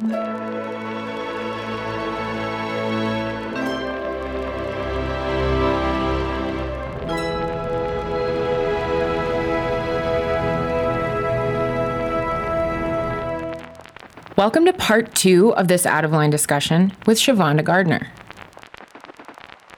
Welcome to part two of this out of line discussion with Shavonda Gardner.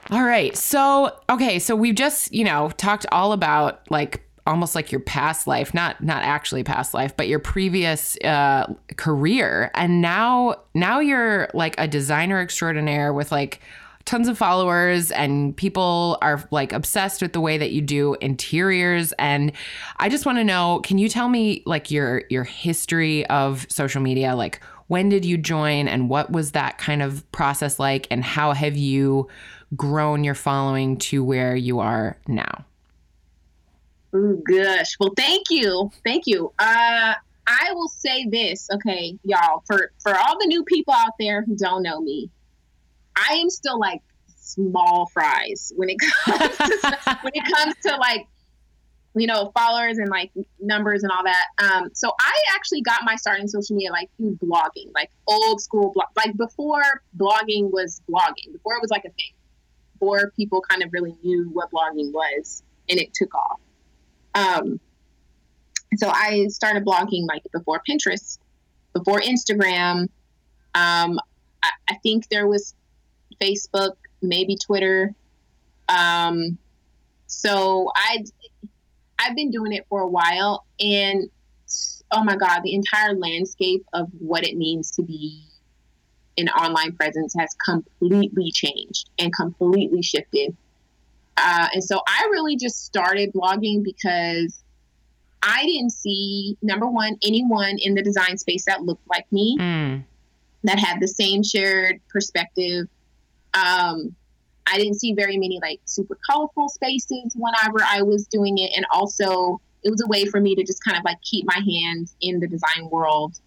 All right. So, okay. So we've just, you know, talked all about like almost like your past life, not not actually past life, but your previous uh, career, and now now you're like a designer extraordinaire with like tons of followers and people are like obsessed with the way that you do interiors. And I just want to know can you tell me like your your history of social media? Like when did you join and what was that kind of process like? And how have you grown your following to where you are now? Oh gosh. Well, thank you. Thank you. Uh I will say this, okay, y'all, for for all the new people out there who don't know me, I am still like small fries when it comes to, when it comes to like you know followers and like numbers and all that. Um, so I actually got my start in social media like through blogging, like old school blog, like before blogging was blogging, before it was like a thing, before people kind of really knew what blogging was, and it took off. Um, so I started blogging like before Pinterest, before Instagram. Um, I, I think there was Facebook, maybe Twitter. Um, so I I've been doing it for a while, and oh my god, the entire landscape of what it means to be an online presence has completely changed and completely shifted. Uh, and so I really just started blogging because I didn't see number one anyone in the design space that looked like me, mm. that had the same shared perspective um, I didn't see very many like super colorful spaces whenever I was doing it. And also, it was a way for me to just kind of like keep my hands in the design world,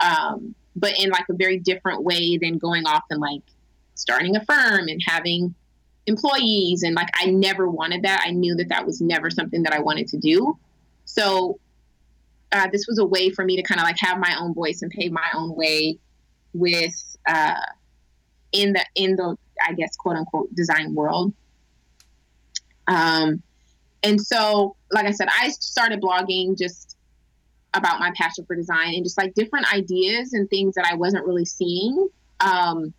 um, but in like a very different way than going off and like starting a firm and having employees. And like, I never wanted that. I knew that that was never something that I wanted to do. So, uh, this was a way for me to kind of like have my own voice and pave my own way with uh, in the in the I guess, quote unquote, design world. Um, and so, like I said, I started blogging just about my passion for design and just like different ideas and things that I wasn't really seeing. Um,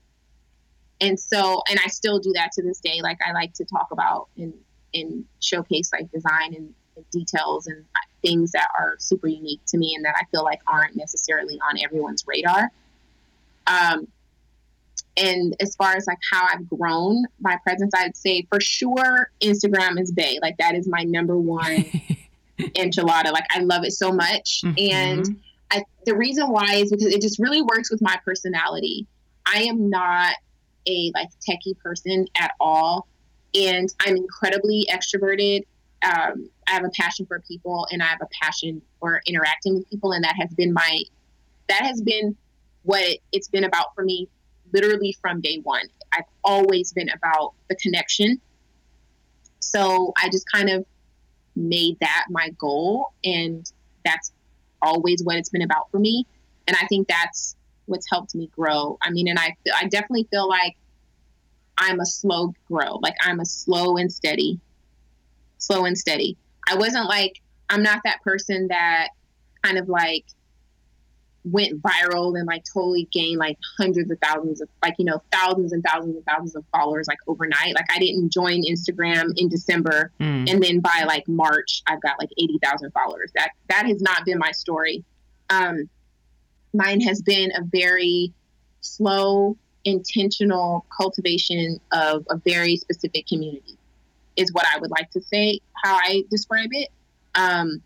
and so, and I still do that to this day. Like I like to talk about and and showcase like design and, and details and things that are super unique to me and that I feel like aren't necessarily on everyone's radar. Um, and as far as like how I've grown my presence, I'd say for sure Instagram is Bay. Like that is my number one enchilada. Like I love it so much. Mm-hmm. And I, the reason why is because it just really works with my personality. I am not a like techie person at all. And I'm incredibly extroverted. Um, I have a passion for people and I have a passion for interacting with people. And that has been my, that has been what it's been about for me literally from day one. I've always been about the connection. So I just kind of made that my goal. And that's always what it's been about for me. And I think that's what's helped me grow. I mean, and I, I definitely feel like I'm a slow grow. Like I'm a slow and steady, slow and steady. I wasn't like, I'm not that person that kind of like went viral and like totally gained like hundreds of thousands of like you know thousands and thousands and thousands of followers like overnight like i didn't join instagram in december mm. and then by like march i've got like 80,000 followers that that has not been my story um mine has been a very slow intentional cultivation of a very specific community is what i would like to say how i describe it um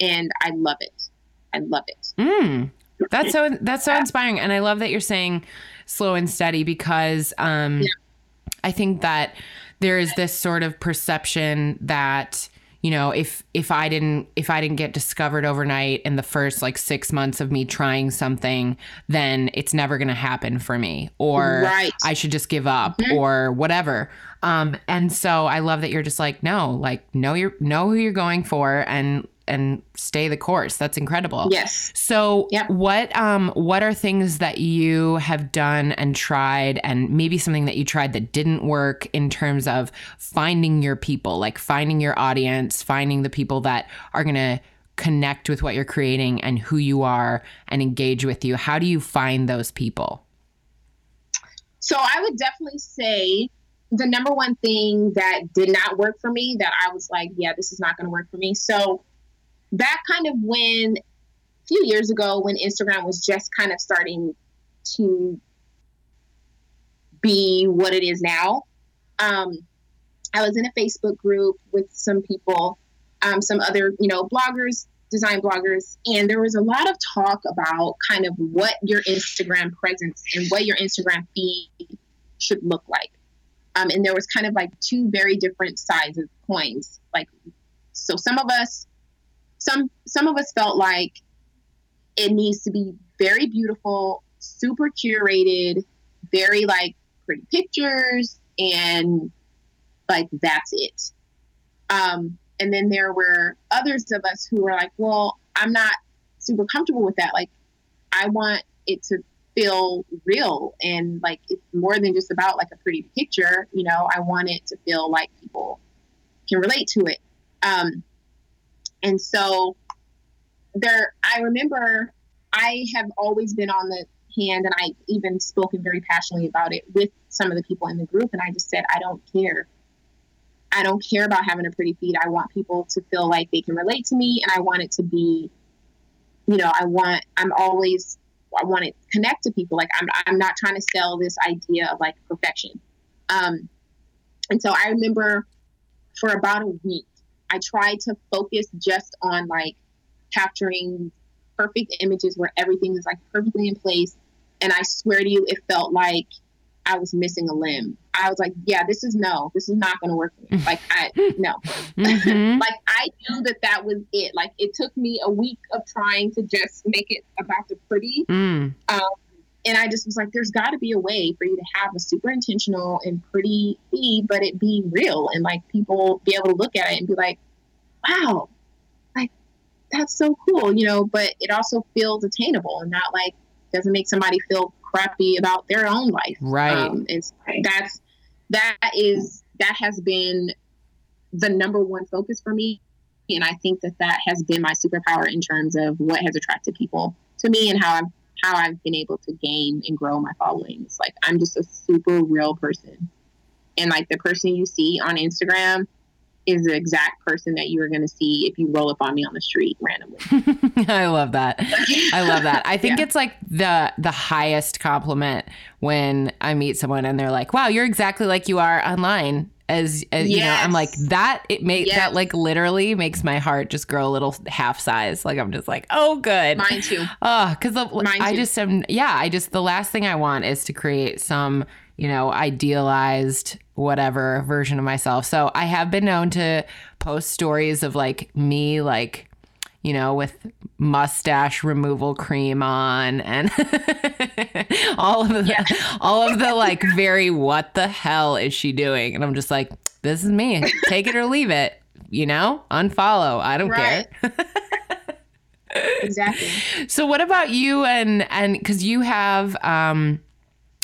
and i love it I love it. Mm. That's so that's so inspiring, and I love that you're saying slow and steady because um, yeah. I think that there is this sort of perception that you know if if i didn't if i didn't get discovered overnight in the first like six months of me trying something then it's never going to happen for me or right. i should just give up mm-hmm. or whatever um and so i love that you're just like no like know your know who you're going for and and stay the course. That's incredible. Yes. So Yep. what um what are things that you have done and tried and maybe something that you tried that didn't work in terms of finding your people, like finding your audience, finding the people that are going to connect with what you're creating and who you are and engage with you. How do you find those people? So I would definitely say the number one thing that did not work for me that I was like, yeah, this is not going to work for me. So that kind of when a few years ago when Instagram was just kind of starting to be what it is now. Um, I was in a Facebook group with some people, um, some other, you know, bloggers, design bloggers, and there was a lot of talk about kind of what your Instagram presence and what your Instagram feed should look like. Um, and there was kind of like two very different sides of coins. Like, so some of us, some some of us felt like it needs to be very beautiful, super curated, very like pretty pictures, and like that's it. Um, and then there were others of us who were like, well, I'm not super comfortable with that. Like, I want it to feel real and like it's more than just about like a pretty picture. You know, I want it to feel like people can relate to it. Um, and so there, I remember I have always been on the hand and I even spoken very passionately about it with some of the people in the group. And I just said, I don't care. I don't care about having a pretty feed. I want people to feel like they can relate to me and I want it to be, you know, I want, I'm always, I want to connect to people. Like I'm, I'm not trying to sell this idea of like perfection. Um, and so I remember for about a week, I tried to focus just on like capturing perfect images where everything is like perfectly in place. And I swear to you, it felt like I was missing a limb. I was like, yeah, this is no, this is not going to work for me. Like, I, no. Mhm. like, I knew that that was it. Like, it took me a week of trying to just make it about the pretty. Mm. Um, and I just was like, there's got to be a way for you to have a super intentional and pretty feed, but it be real and like people be able to look at it and be like, wow, like that's so cool, you know, but it also feels attainable and not like doesn't make somebody feel crappy about their own life. Right. Um, and so that's, that is, that has been the number one focus for me. And I think that that has been my superpower in terms of what has attracted people to me and how I've how I've been able to gain and grow my followings. Like I'm just a super real person. And like the person you see on Instagram is the exact person that you are going to see if you roll up on me on the street randomly. I love that. I love that. I think Yeah. it's like the the highest compliment when I meet someone and they're like, "Wow, you're exactly like you are online." As, as you know, I'm like that. It makes Yes. that like literally makes my heart just grow a little half size. Like I'm just like, oh, good. Mine too. Ah, oh, because I too. just am. Yeah, I just the last thing I want is to create some, you know, idealized whatever version of myself. So I have been known to post stories of like me, like you know, with mustache removal cream on and all of the all of the like very what the hell is she doing? And I'm just like, this is me. Take it or leave it. You know, unfollow. I don't Right. care. Exactly. So what about you and and because you have um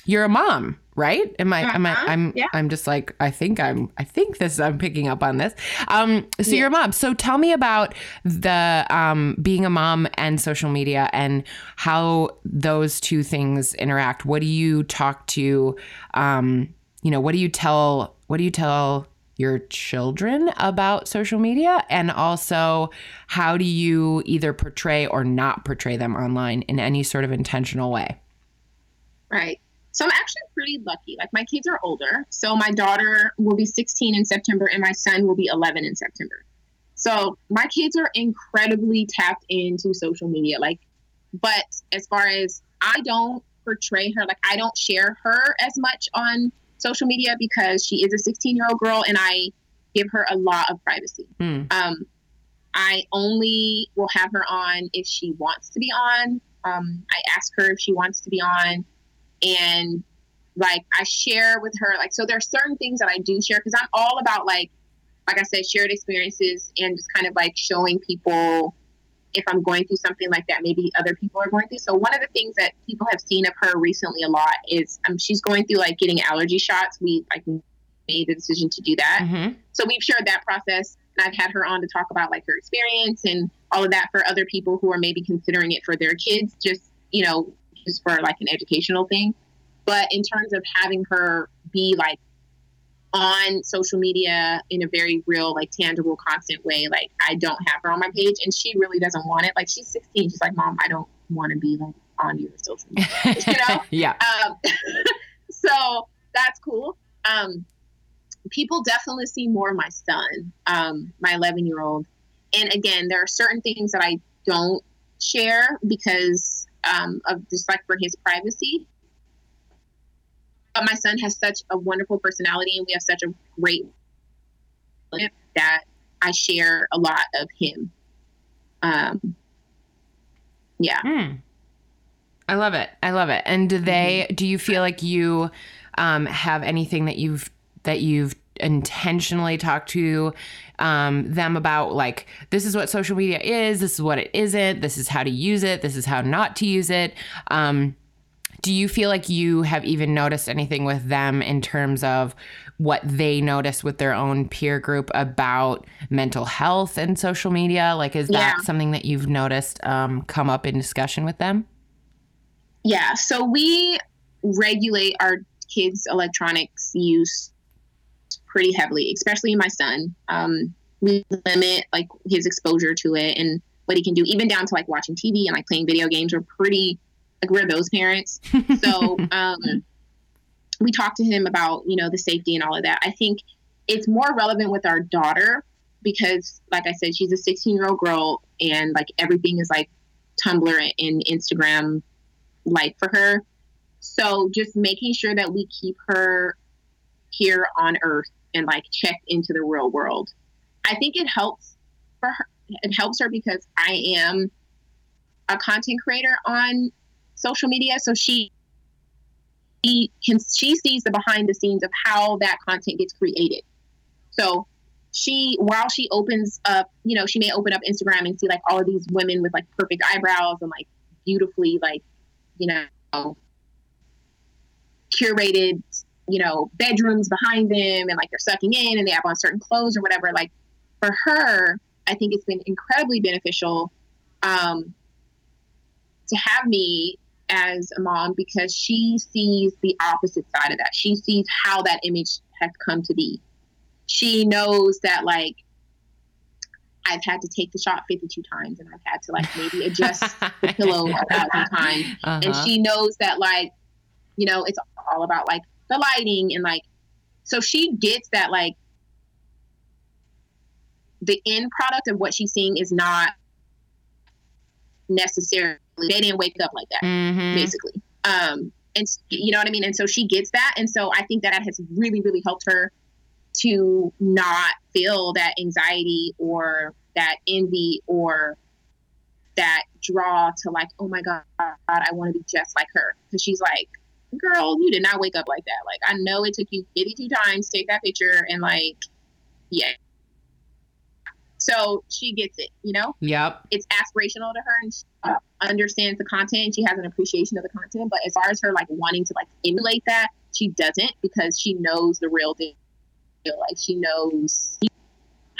you're a mom, right? Am I am I Uh-huh, I'm yeah. I'm just like I think I'm I think this I'm picking up on this. Um so you're a mom. So tell me about the um being a mom and social media and how those two things interact. What do you talk to um you know, what do you tell what do you tell your children about social media and also how do you either portray or not portray them online in any sort of intentional way Right. So I'm actually pretty lucky. Like my kids are older. So my daughter will be 16 in September and my son will be 11 in September. So my kids are incredibly tapped into social media. Like, but as far as I don't portray her, like I don't share her as much on social media because she is a 16 year old girl and I give her a lot of privacy. Hmm. Um, I only will have her on if she wants to be on. Um, I ask her if she wants to be on, and like I share with her. Like, so there are certain things that I do share because I'm all about like like I said, shared experiences and just kind of like showing people if I'm going through something like that, maybe other people are going through. So one of the things that people have seen of her recently a lot is um, she's going through like getting allergy shots. We like made the decision to do that. Mm-hmm. So we've shared that process, and I've had her on to talk about like her experience and all of that for other people who are maybe considering it for their kids, just you know, just for like an educational thing. But in terms of having her be like on social media in a very real, like tangible, constant way. Like I don't have her on my page, and she really doesn't want it. Like she's 16, she's like, "Mom, I don't want to be like on your social media." you know? yeah. Um, so that's cool. Um, people definitely see more of my son, um, my 11 year old, and again, there are certain things that I don't share because um, of like for his privacy but my son has such a wonderful personality and we have such a great that I share a lot of him. Um, yeah. Hmm. I love it. I love it. And do they? Mm-hmm. Do you feel like you um, have anything that you've that you've intentionally talk to um, them about? Like, this is what social media is. This is what it isn't. This is how to use it. This is how not to use it. Um, do you feel like you have even noticed anything with them in terms of what they notice with their own peer group about mental health and social media? Like, is that yeah. something that you've noticed um, come up in discussion with them? Yeah. So we regulate our kids' electronics use pretty heavily, especially my son. Um, we limit like his exposure to it and what he can do, even down to like watching TV and like playing video games. We're pretty like we're those parents. So um, we talked to him about you know the safety and all of that. I think it's more relevant with our daughter because, like I said, she's a 16 year old girl, and like everything is like Tumblr and Instagram like for her. So just making sure that we keep her here on Earth and like check into the real world. I think it helps for her. It helps her because I am a content creator on social media. So she she can she sees the behind the scenes of how that content gets created. So she while she opens up, you know, she may open up Instagram and see like all of these women with like perfect eyebrows and like beautifully like, you know, curated, you know, bedrooms behind them and like they're sucking in and they have on certain clothes or whatever. Like for her, I think it's been incredibly beneficial um, to have me as a mom because she sees the opposite side of that. She sees how that image has come to be. She knows that like I've had to take the shot 52 times and I've had to like maybe adjust the pillow a thousand times. Uh-huh. And she knows that like, you know, it's all about like the lighting and like, so she gets that like the end product of what she's seeing is not necessarily they didn't wake up like that, mm-hmm. basically. Um, and you know what I mean? And so she gets that. And so I think that that has really, really helped her to not feel that anxiety or that envy or that draw to like, oh my God, I want to be just like her. Because she's like, girl, you did not wake up like that. Like, I know it took you 52 times to take that picture and like, yeah, so she gets it, you know? Yep. It's aspirational to her and she understands the content. She has an appreciation of the content. But as far as her like wanting to like emulate that, she doesn't because she knows the real deal. Like she knows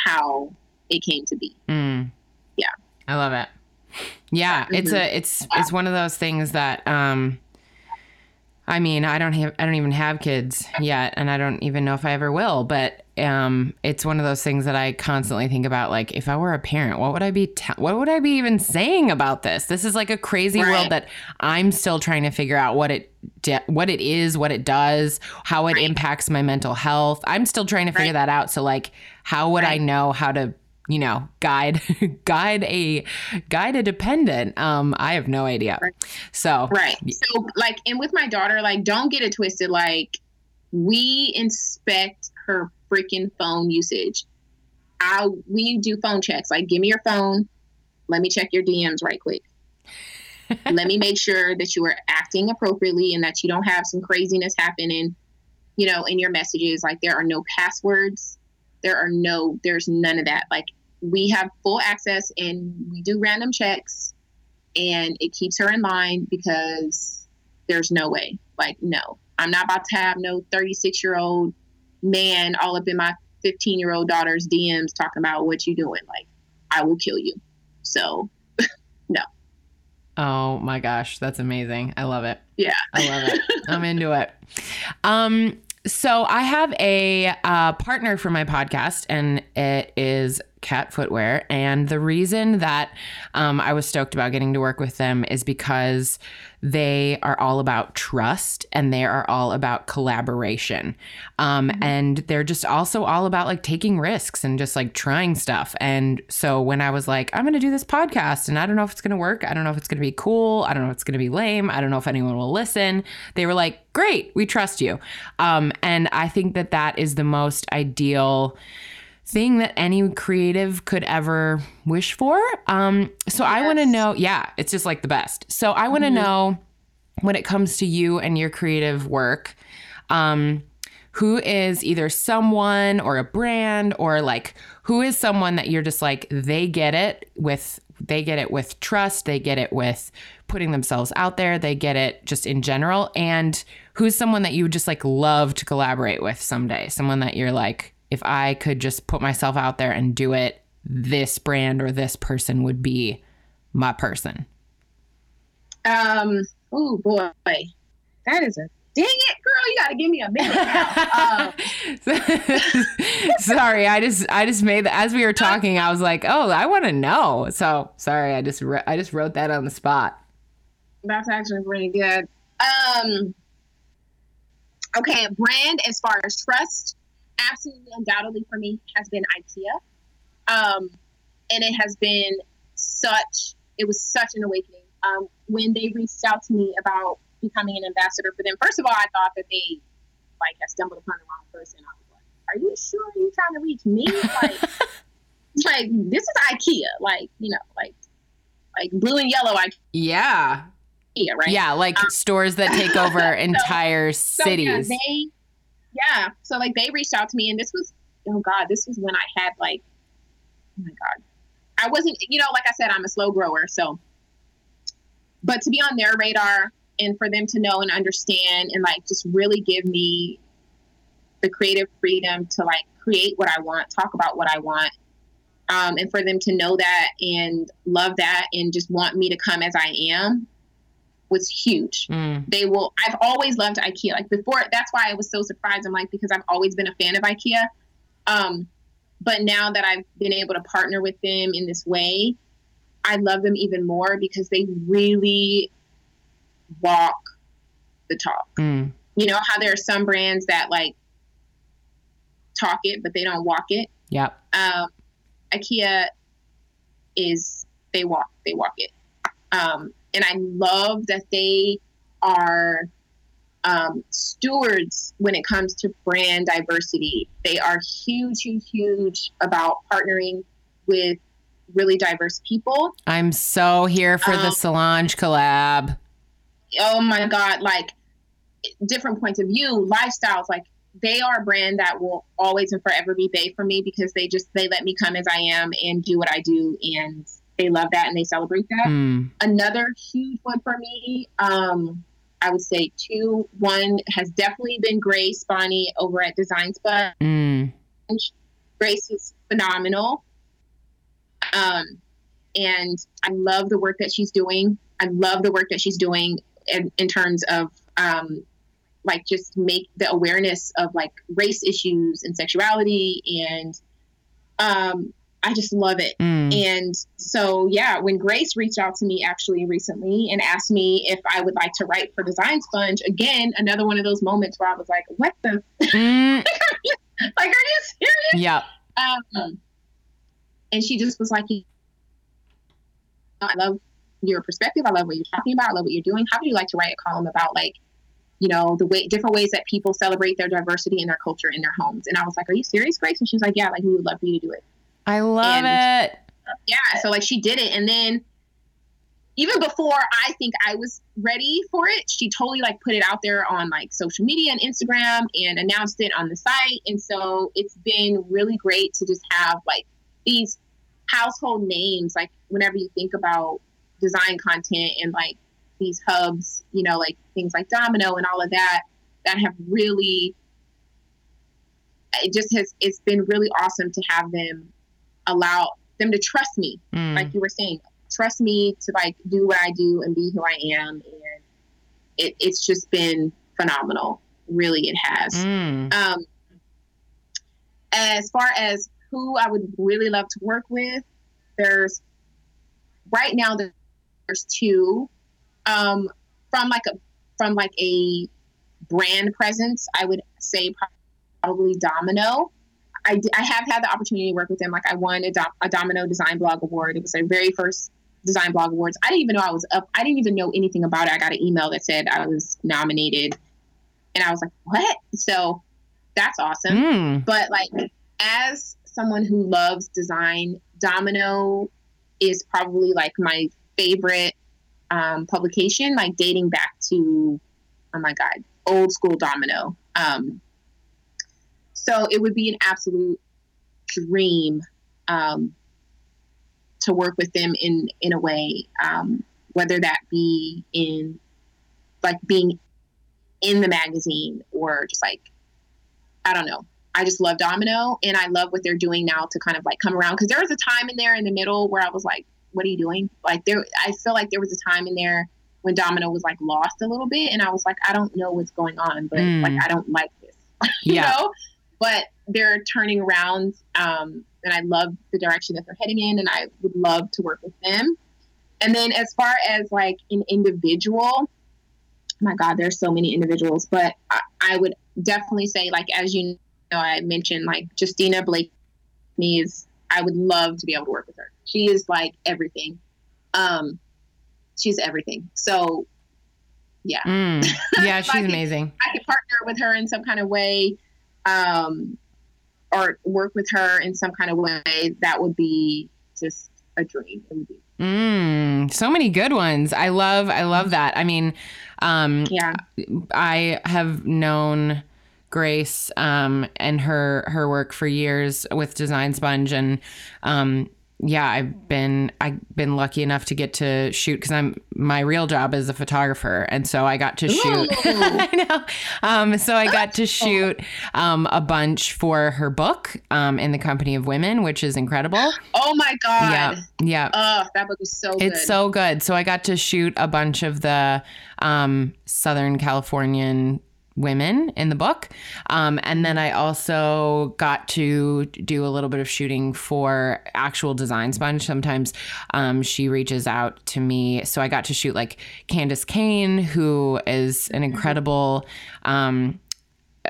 how it came to be. Mm. Yeah. I love it. Yeah, mm-hmm. it's a it's it's one of those things that um I mean, I don't have I don't even have kids yet and I don't even know if I ever will, but um, it's one of those things that I constantly think about. Like, if I were a parent, what would I be? what would I be even saying about this? This is like a crazy right. world that I'm still trying to figure out what it what it is, what it does, how it right. impacts my mental health. I'm still trying to figure right. that out. So, like, how would I know how to you know guide guide a guide a dependent um i have no idea so right so like and with my daughter like don't get it twisted like we inspect her freaking phone usage. I we do phone checks. Like, give me your phone. Let me check your DMs right quick. Let me make sure that you are acting appropriately and that you don't have some craziness happening, you know, in your messages. Like there are no passwords. There are no, there's none of that. Like we have full access and we do random checks and it keeps her in line because there's no way. Like, no, I'm not about to have no 36 year old man all up in my 15 year old daughter's DMs talking about what you doing. Like, I will kill you. So, no. Oh my gosh, that's amazing. I love it. Yeah. I love it. I'm into it. Um, so I have a uh, partner for my podcast, and it is Cat Footwear. And the reason that um, I was stoked about getting to work with them is because they are all about trust and they are all about collaboration. Um, mm-hmm. And they're just also all about like taking risks and just like trying stuff. And so when I was like, I'm going to do this podcast and I don't know if it's going to work, I don't know if it's going to be cool, I don't know if it's going to be lame, I don't know if anyone will listen, they were like, great, we trust you. Um, and I think that that is the most ideal thing that any creative could ever wish for. Um, so yes. I want to know, yeah, it's just like the best. So I want to mm-hmm. know when it comes to you and your creative work, um, who is either someone or a brand or like who is someone that you're just like they get it with they get it with trust, they get it with putting themselves out there, they get it just in general and who's someone that you would just like love to collaborate with someday, someone that you're like if I could just put myself out there and do it, this brand or this person would be my person? Um, oh boy, that is a dang it, girl, you got to give me a minute. Um, sorry, I just I just made that as we were talking. I was like, oh, I want to know. So sorry, I just I just wrote that on the spot. That's actually pretty good. Um, okay, brand as far as trust absolutely undoubtedly for me has been IKEA. Um, and it has been such, it was such an awakening. Um, when they reached out to me about becoming an ambassador for them, first of all, I thought that they like had stumbled upon the wrong person. I was like, are you sure you're trying to reach me? Like, like this is IKEA, like, you know, like, like blue and yellow IKEA. Yeah. Yeah, right. Yeah, like um, stores that take over so, entire cities. So yeah, they yeah. So like they reached out to me and this was oh God, this was when I had like oh my God. I wasn't, you know, like I said, I'm a slow grower. So but to be on their radar and for them to know and understand and like just really give me the creative freedom to like create what I want, talk about what I want. Um, and for them to know that and love that and just want me to come as I am was huge. Mm. They will. I've always loved IKEA. Like before, that's why I was so surprised. I'm like because I've always been a fan of IKEA. Um, but now that I've been able to partner with them in this way, I love them even more because they really walk the talk. Mm. You know how there are some brands that like talk it, but they don't walk it. Yep. Um, IKEA is they walk they walk it. Um, and I love that they are um, stewards when it comes to brand diversity. They are huge, huge, huge about partnering with really diverse people. I'm so here for um, the Solange collab. Oh my God, like different points of view, lifestyles, like they are a brand that will always and forever be bay for me because they just they let me come as I am and do what I do and they love that and they celebrate that. Mm. Another huge one for me, um, I would say two. One has definitely been Grace Bonney over at Design Sponge. Mm. Grace is phenomenal. Um, and I love the work that she's doing. I love the work that she's doing in, in terms of um, like just make the awareness of like race issues and sexuality and um, I just love it. Mm. And so, yeah, when Grace reached out to me actually recently and asked me if I would like to write for Design Sponge, again, another one of those moments where I was like, what the? Mm. like, are you serious? Yeah. Um, and she just was like, I love your perspective. I love what you're talking about. I love what you're doing. How would you like to write a column about like, you know, the way different ways that people celebrate their diversity and their culture in their homes? And I was like, Are you serious, Grace? And she was like, Yeah, like we would love for you to do it. I love and, it. Yeah. So like she did it. And then, even before I think I was ready for it, she totally like put it out there on like social media and Instagram and announced it on the site. And so it's been really great to just have like these household names. Like whenever you think about design content and like these hubs, you know, like things like Domino and all of that, that have really, it just has, it's been really awesome to have them allow them to trust me. Mm. Like you were saying, trust me to like do what I do and be who I am. And it, it's just been phenomenal. Really, it has. Mm. Um, as far as who I would really love to work with, there's right now there's two. Um, from like a from like a brand presence, I would say probably Domino. I, I have had the opportunity to work with them. Like I won a, a Domino Design Blog Award. It was their very first Design Blog Awards. I didn't even know I was up. I didn't even know anything about it. I got an email that said I was nominated, and I was like, "What?" So that's awesome. Mm. But like, as someone who loves design, Domino is probably like my favorite um, publication, like dating back to, oh my god, old school Domino. Um, so it would be an absolute dream um, to work with them in in a way, um, whether that be in like being in the magazine or just like I don't know. I just love Domino and I love what they're doing now to kind of like come around because there was a time in there in the middle where I was like, what are you doing? Like there I feel like there was a time in there when Domino was like lost a little bit and I was like, I don't know what's going on, but mm. like I don't like this. you yeah. know? But they're turning around um, and I love the direction that they're heading in, and I would love to work with them. And then as far as like an individual, my God, there's so many individuals, but I, I would definitely say like as you know, I mentioned like Justina Blakeney is. I would love to be able to work with her. She is like everything. Um, she's everything. So yeah. Mm, yeah, she's amazing. I could partner with her in some kind of way. Um, or work with her in some kind of way, that would be just a dream. It would be. Mm, so many good ones. I love, I love that. I mean, um, yeah, I have known Grace um, and her her work for years with Design Sponge, and um, yeah, I've been I've been lucky enough to get to shoot because I'm my real job is a photographer, and so I got to shoot. I know. Um, so I got to shoot um, a bunch for her book um, in the company of women, which is incredible. Oh my god! Yeah, yeah. Oh, that book is so. Good. It's so good. So I got to shoot a bunch of the um, Southern Californian women in the book. Um, and then I also got to do a little bit of shooting for actual Design Sponge. Sometimes um, she reaches out to me. So I got to shoot like Candis Cayne, who is an incredible. Um,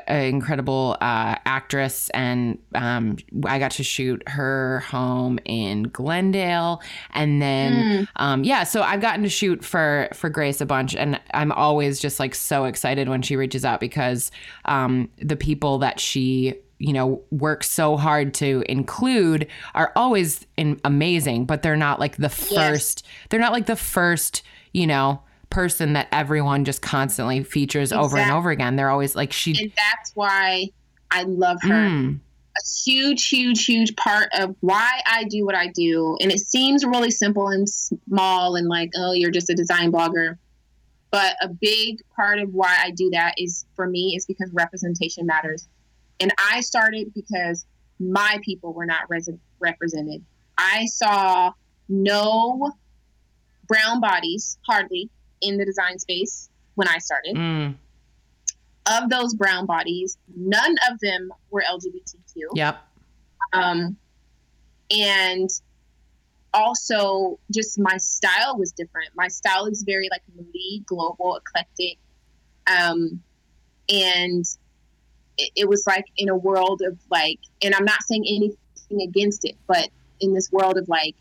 an incredible uh, actress, and um, I got to shoot her home in Glendale, and then mm. um, yeah, so I've gotten to shoot for for Grace a bunch, and I'm always just like so excited when she reaches out because um, the people that she you know works so hard to include are always in, amazing, but they're not like the first. Yes. They're not like the first, you know person that everyone just constantly features exactly. over and over again. They're always like she And that's why I love her. Mm. A huge, huge, huge part of why I do what I do. And it seems really simple and small and like, oh, you're just a design blogger. But a big part of why I do that is for me is because representation matters. And I started because my people were not res- represented. I saw no brown bodies, hardly, in the design space when I started. Mm. Of those brown bodies, none of them were LGBTQ. Yep. Um, and also, just my style was different. My style is very like moody, global, eclectic. Um, and it, it was like in a world of like, and I'm not saying anything against it, but in this world of like,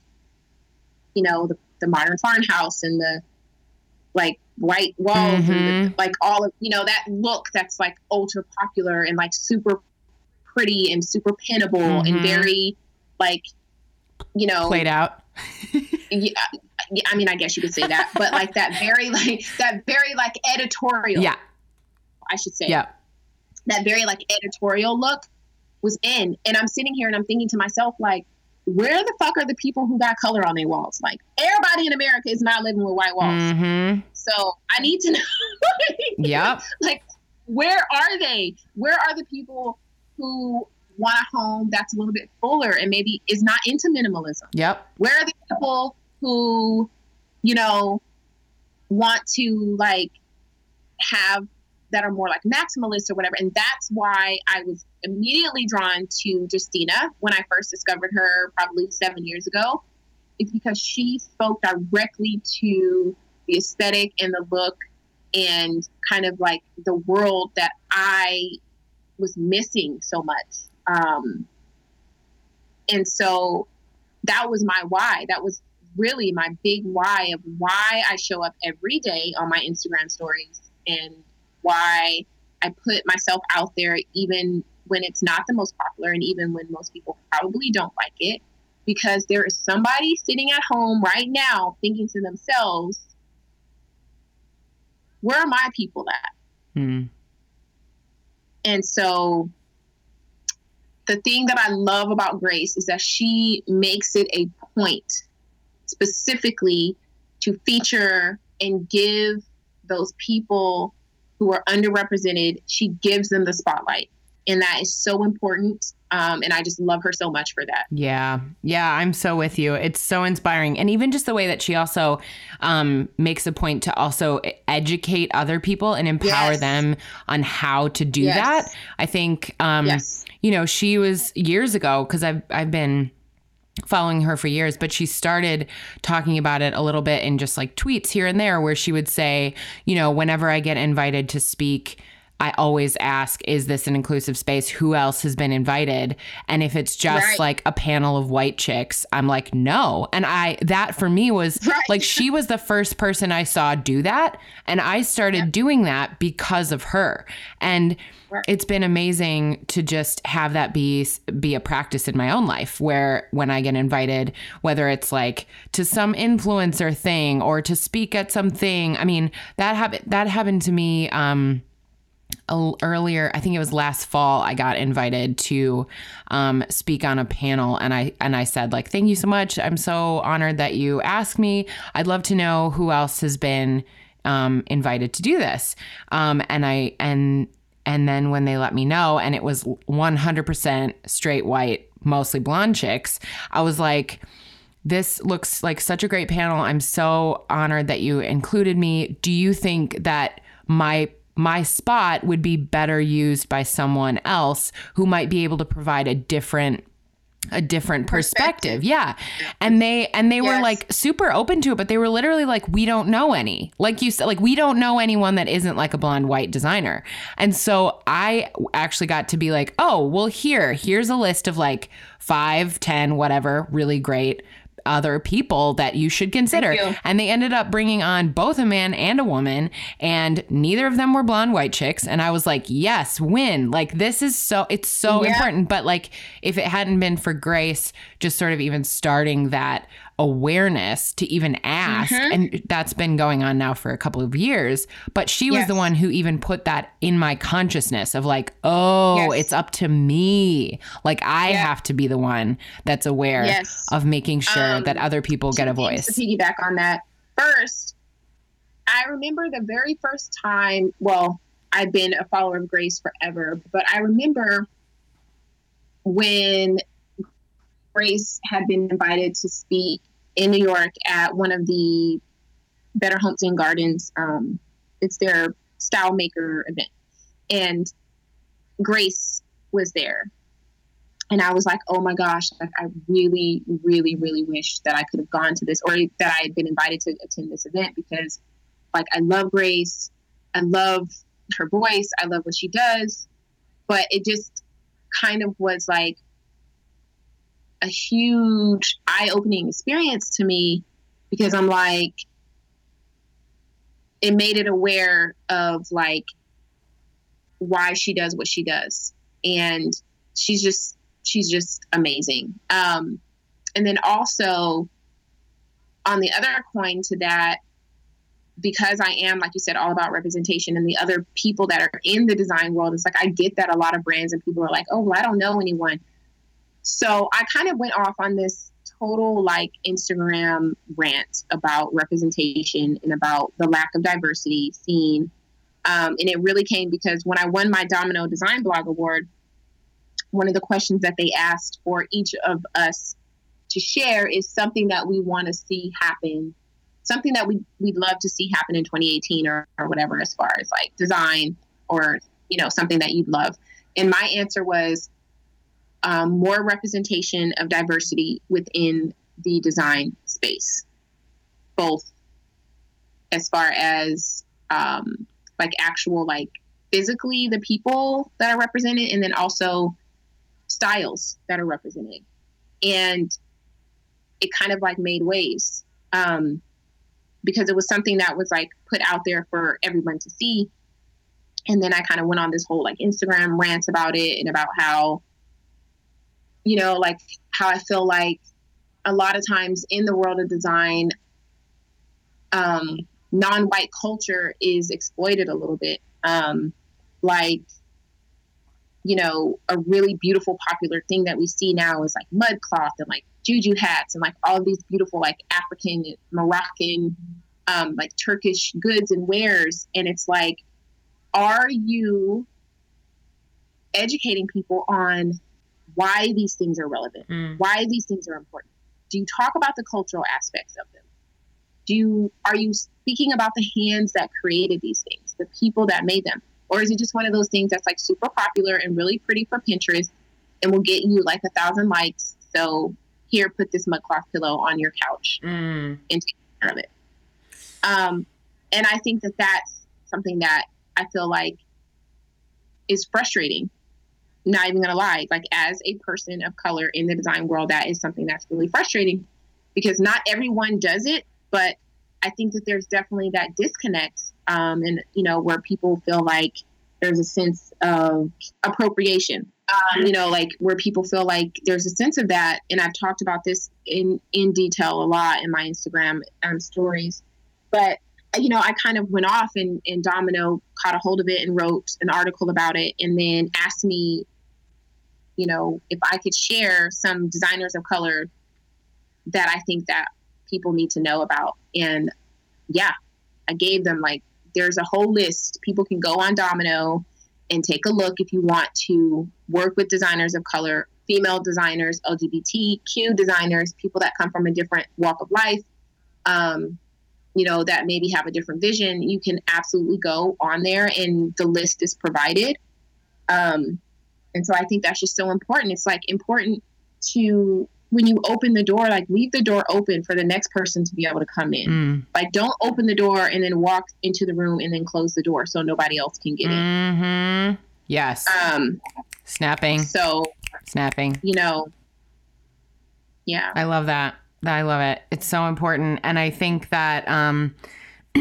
you know, the, the modern farmhouse and the like white walls mm-hmm. and the, like all of you know that look that's like ultra popular and like super pretty and super pinnable mm-hmm. and very like you know played out yeah yeah, I mean, I guess you could say that, but like that very like that very like editorial. Yeah. I should say. Yeah. That very like editorial look was in, and I'm sitting here and I'm thinking to myself like, where the fuck are the people who got color on their walls? Like everybody in America is not living with white walls. Mm-hmm. So I need to know. Yep. like, where are they? Where are the people who want a home that's a little bit fuller and maybe is not into minimalism? Yep. Where are the people who, you know, want to like have that are more like maximalist or whatever? And that's why I was immediately drawn to Justina when I first discovered her probably seven years ago. It's because she spoke directly to the aesthetic and the look and kind of like the world that I was missing so much. Um, and so that was my why. That was really my big why of why I show up every day on my Instagram stories and why I put myself out there even when it's not the most popular and even when most people probably don't like it because there is somebody sitting at home right now thinking to themselves where are my people at Mm. and so the thing that I love about Grace is that she makes it a point specifically to feature and give those people who are underrepresented, she gives them the spotlight. And that is so important. Um, and I just love her so much for that. Yeah. Yeah. I'm so with you. It's so inspiring. And even just the way that she also um, makes a point to also educate other people and empower Yes. them on how to do Yes. that. I think, um, Yes. you know, she was years ago, because I've, I've been following her for years, but she started talking about it a little bit in just like tweets here and there where she would say, you know, whenever I get invited to speak, I always ask, is this an inclusive space? Who else has been invited? And if it's just Right. like a panel of white chicks, I'm like, no. And I, that for me was Right. like, she was the first person I saw do that. And I started doing that because of her. And Right. it's been amazing to just have that be be a practice in my own life where when I get invited whether it's like to some influencer thing or to speak at something I mean that happened that happened to me um earlier i think it was last fall i got invited to um, speak on a panel and i and i said like thank you so much i'm so honored that you asked me i'd love to know who else has been um, invited to do this um, and i and and then when they let me know and it was 100% straight white mostly blonde chicks i was like this looks like such a great panel. I'm so honored that you included me. Do you think that my my spot would be better used by someone else who might be able to provide a different a different perspective. Yeah. And they and they were like super open to it, but they were literally like we don't know any. Like you said like we don't know anyone that isn't like a blonde white designer. And so I actually got to be like, "Oh, well here, here's a list of like five, ten, whatever, really great other people that you should consider. You. And they ended up bringing on both a man and a woman, and neither of them were blonde white chicks. And I was like, yes, win. Like, this is so, it's so Yeah. important. But like, if it hadn't been for Grace just sort of even starting that awareness to even ask, Mm-hmm. and that's been going on now for a couple of years, but she was the one who even put that in my consciousness of like, oh, Yes. it's up to me. Like, I Yeah. have to be the one that's aware Yes. of making sure Um, that other people get a voice. To piggyback on that, first, I remember the very first time. Well, I've been a follower of Grace forever, but I remember when Grace had been invited to speak in New York at one of the Better Homes and Gardens. Um, it's their style maker event, and Grace was there and I was like, oh my gosh, like I really, really, really wish that I could have gone to this or that I had been invited to attend this event because like I love Grace. I love her voice. I love what she does. But it just kind of was like a huge eye opening experience to me because I'm like, it made it aware of like why she does what she does. And she's just she's just amazing. Um, and then also on the other coin to that, because I am, like you said, all about representation and the other people that are in the design world, it's like I get that a lot of brands and people are like, oh, well, I don't know anyone. So I kind of went off on this total like Instagram rant about representation and about the lack of diversity seen. Um, and it really came because when I won my Domino Design Blog Award, one of the questions that they asked for each of us to share is something that we want to see happen something that we we'd love to see happen in 2018 or, or whatever as far as like design or you know something that you'd love and my answer was um, more representation of diversity within the design space both as far as um, like actual like physically the people that are represented and then also styles that are represented and it kind of like made waves um, because it was something that was like put out there for everyone to see. And then I kind of went on this whole like Instagram rant about it and about how, you know, like how I feel like a lot of times in the world of design, um, non-white culture is exploited a little bit. Um, like, you know, a really beautiful, popular thing that we see now is like mud cloth and like juju hats and like all these beautiful like African, Moroccan, um, like Turkish goods and wares. And it's like, are you educating people on why these things are relevant, mm. why these things are important? Do you talk about the cultural aspects of them? Do you are you speaking about the hands that created these things, the people that made them? Or is it just one of those things that's like super popular and really pretty for Pinterest and will get you like a thousand likes? So here, put this mud cloth pillow on your couch mm. and take care of it. Um, and I think that that's something that I feel like is frustrating. Not even gonna lie, like as a person of color in the design world, that is something that's really frustrating because not everyone does it, but I think that there's definitely that disconnect, um, and you know where people feel like there's a sense of appropriation um, you know, like where people feel like there's a sense of that. And I've talked about this in in detail a lot in my Instagram um, stories. But you know, I kind of went off and, and Domino caught a hold of it and wrote an article about it, and then asked me, you know, if I could share some designers of color that I think that people need to know about. And yeah, I gave them like there's a whole list. People can go on Domino and take a look if you want to work with designers of color, female designers, LGBTQ designers, people that come from a different walk of life, um, you know, that maybe have a different vision. You can absolutely go on there and the list is provided. Um, and so I think that's just so important. It's like important to when you open the door, like leave the door open for the next person to be able to come in. Mm. Like don't open the door and then walk into the room and then close the door so nobody else can get mm-hmm. in. Yes. Um snapping. So snapping. You know. Yeah. I love that. I love it. It's so important and I think that um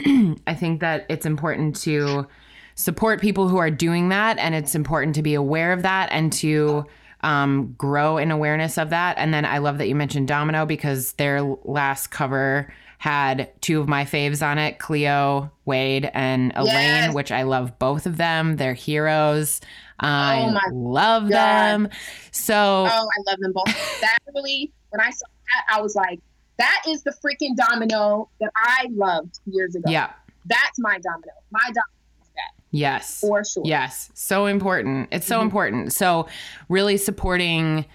I think that it's important to support people who are doing that and it's important to be aware of that and to um, grow in awareness of that. And then I love that you mentioned Domino because their last cover had two of my faves on it Cleo Wade and Elaine, yes. which I love both of them. They're heroes. I oh love God. them. So, oh, I love them both. that really, when I saw that, I was like, that is the freaking domino that I loved years ago. Yeah. That's my domino. My domino is that. Yes. For sure. Yes. So important. It's so mm-hmm. important. So really supporting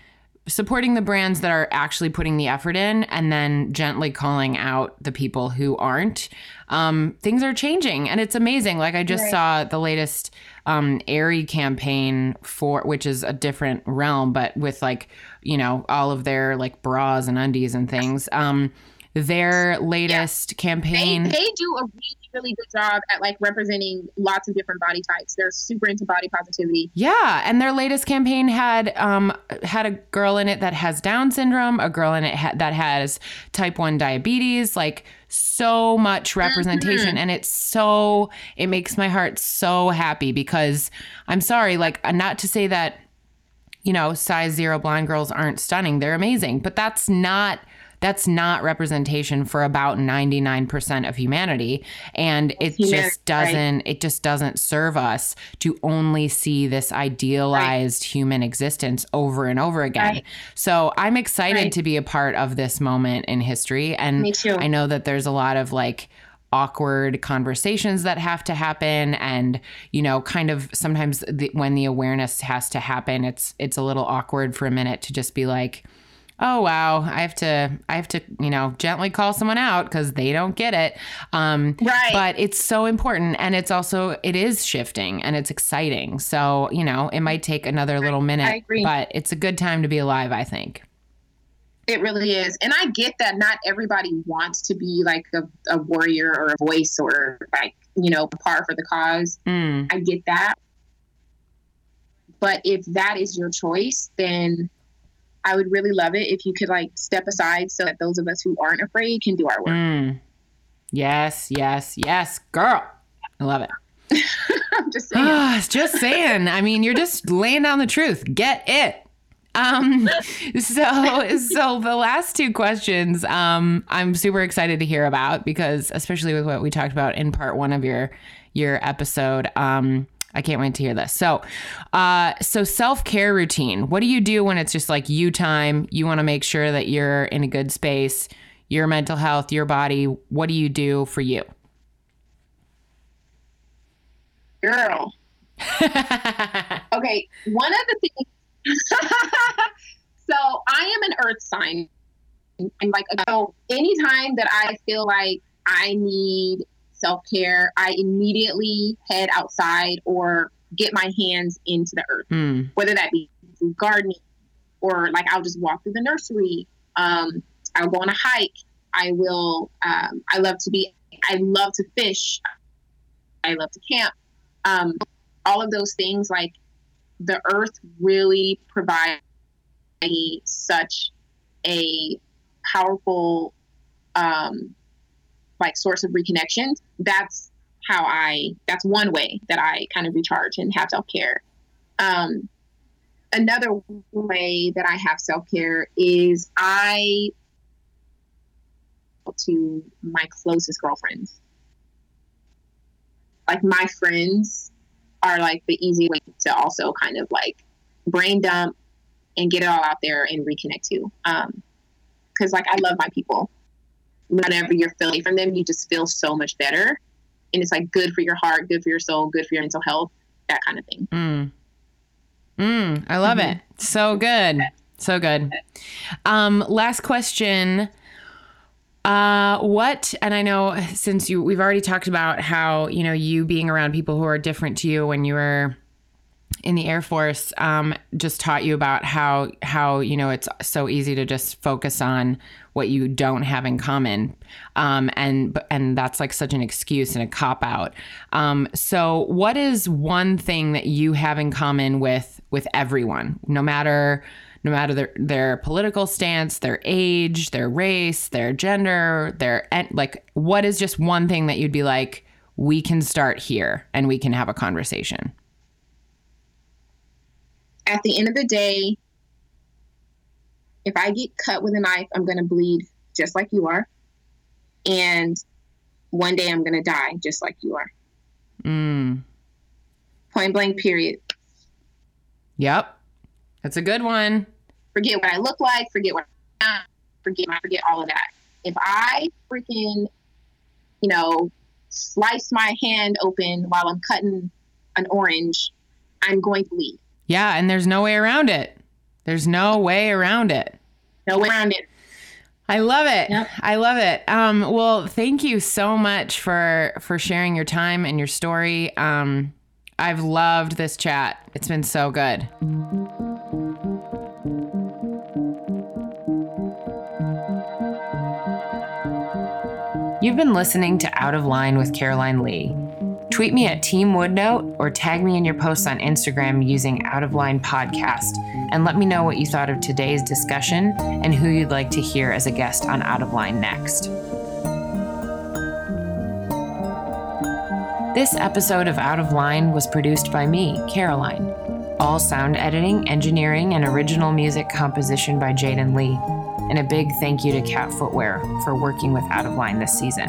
supporting the brands that are actually putting the effort in and then gently calling out the people who aren't. Um, things are changing and it's amazing. Like I just right. saw the latest um Aerie campaign for which is a different realm, but with like, you know, all of their like bras and undies and things. Um their latest yeah. campaign they, they do a really really good job at like representing lots of different body types. They're super into body positivity. Yeah, and their latest campaign had um had a girl in it that has Down syndrome, a girl in it ha- that has type 1 diabetes, like so much representation mm-hmm. and it's so it makes my heart so happy because I'm sorry, like uh, not to say that you know, size 0 blonde girls aren't stunning. They're amazing, but that's not that's not representation for about 99% of humanity and it Human- just doesn't it just doesn't serve us to only see this idealized human existence over and over again. Right. So I'm excited Right. to be a part of this moment in history and. I know that there's a lot of like awkward conversations that have to happen and you know kind of sometimes the, when the awareness has to happen it's it's a little awkward for a minute to just be like oh wow i have to i have to you know gently call someone out because they don't get it um Right. but it's so important and it's also it is shifting and it's exciting so you know it might take another little minute agree. but it's a good time to be alive i think It really is. And I get that not everybody wants to be like a, a warrior or a voice or like, you know, par for the cause. mm, I get that. But if that is your choice, then I would really love it if you could like step aside so that those of us who aren't afraid can do our work. mm. yes yes yes girl i love it I'm just saying. Ah, just saying. I mean, you're just laying down the truth. Get it. Um, so so the last two questions, um, I'm super excited to hear about because especially with what we talked about in part one of your your episode. Um, I can't wait to hear this. So, uh, so self care routine. What do you do when it's just like you time? You want to make sure that you're in a good space, your mental health, your body. What do you do for you? Girl. Okay, one of the things. so I am an earth sign. And like, so anytime that I feel like I need self care, I immediately head outside or get my hands into the earth, Hmm. whether that be through gardening or like I'll just walk through the nursery. Um, I'll go on a hike. I will, um, I love to be, I love to fish. I love to camp. Um, all of those things, like the earth really provides such a powerful um, like source of reconnection that's how i that's one way that i kind of recharge and have self-care um, another way that i have self-care is i to my closest girlfriends like my friends are like the easy way to also kind of like brain dump and get it all out there and reconnect to. Um, cause like I love my people. Whenever you're feeling from them, you just feel so much better. And it's like good for your heart, good for your soul, good for your mental health, that kind of thing. Mm. Mm, I love it. So good. So good. Um, last question. Uh, what, and I know since you, we've already talked about how, you know, you being around people who are different to you when you were in the Air Force, um, just taught you about how, how, you know, it's so easy to just focus on what you don't have in common. Um, and, and that's like such an excuse and a cop out. Um, so what is one thing that you have in common with, with everyone, no matter, no matter their, their political stance, their age, their race, their gender, their like what is just one thing that you'd be like, we can start here and we can have a conversation. At the end of the day, if I get cut with a knife, I'm going to bleed just like you are. And one day I'm going to die just like you are. Mm. Point blank, period. Yep. That's a good one. forget what I look like, forget what I'm not, forget forget all of that. If I freaking, you know, slice my hand open while I'm cutting an orange, I'm going to bleed. Yeah, and there's no way around it. There's no way around it. No way around it. I love it. Yep. I love it. Um, well, thank you so much for for sharing your time and your story. Um, I've loved this chat. It's been so good. You've been listening to Out of Line with Caroline Lee. Tweet me at Team Woodnote or tag me in your posts on Instagram using Out of Line Podcast and let me know what you thought of today's discussion and who you'd like to hear as a guest on Out of Line next. This episode of Out of Line was produced by me, Caroline. All sound editing, engineering, and original music composition by Jaden Lee. And a big thank you to Cat Footwear for working with Out of Line this season.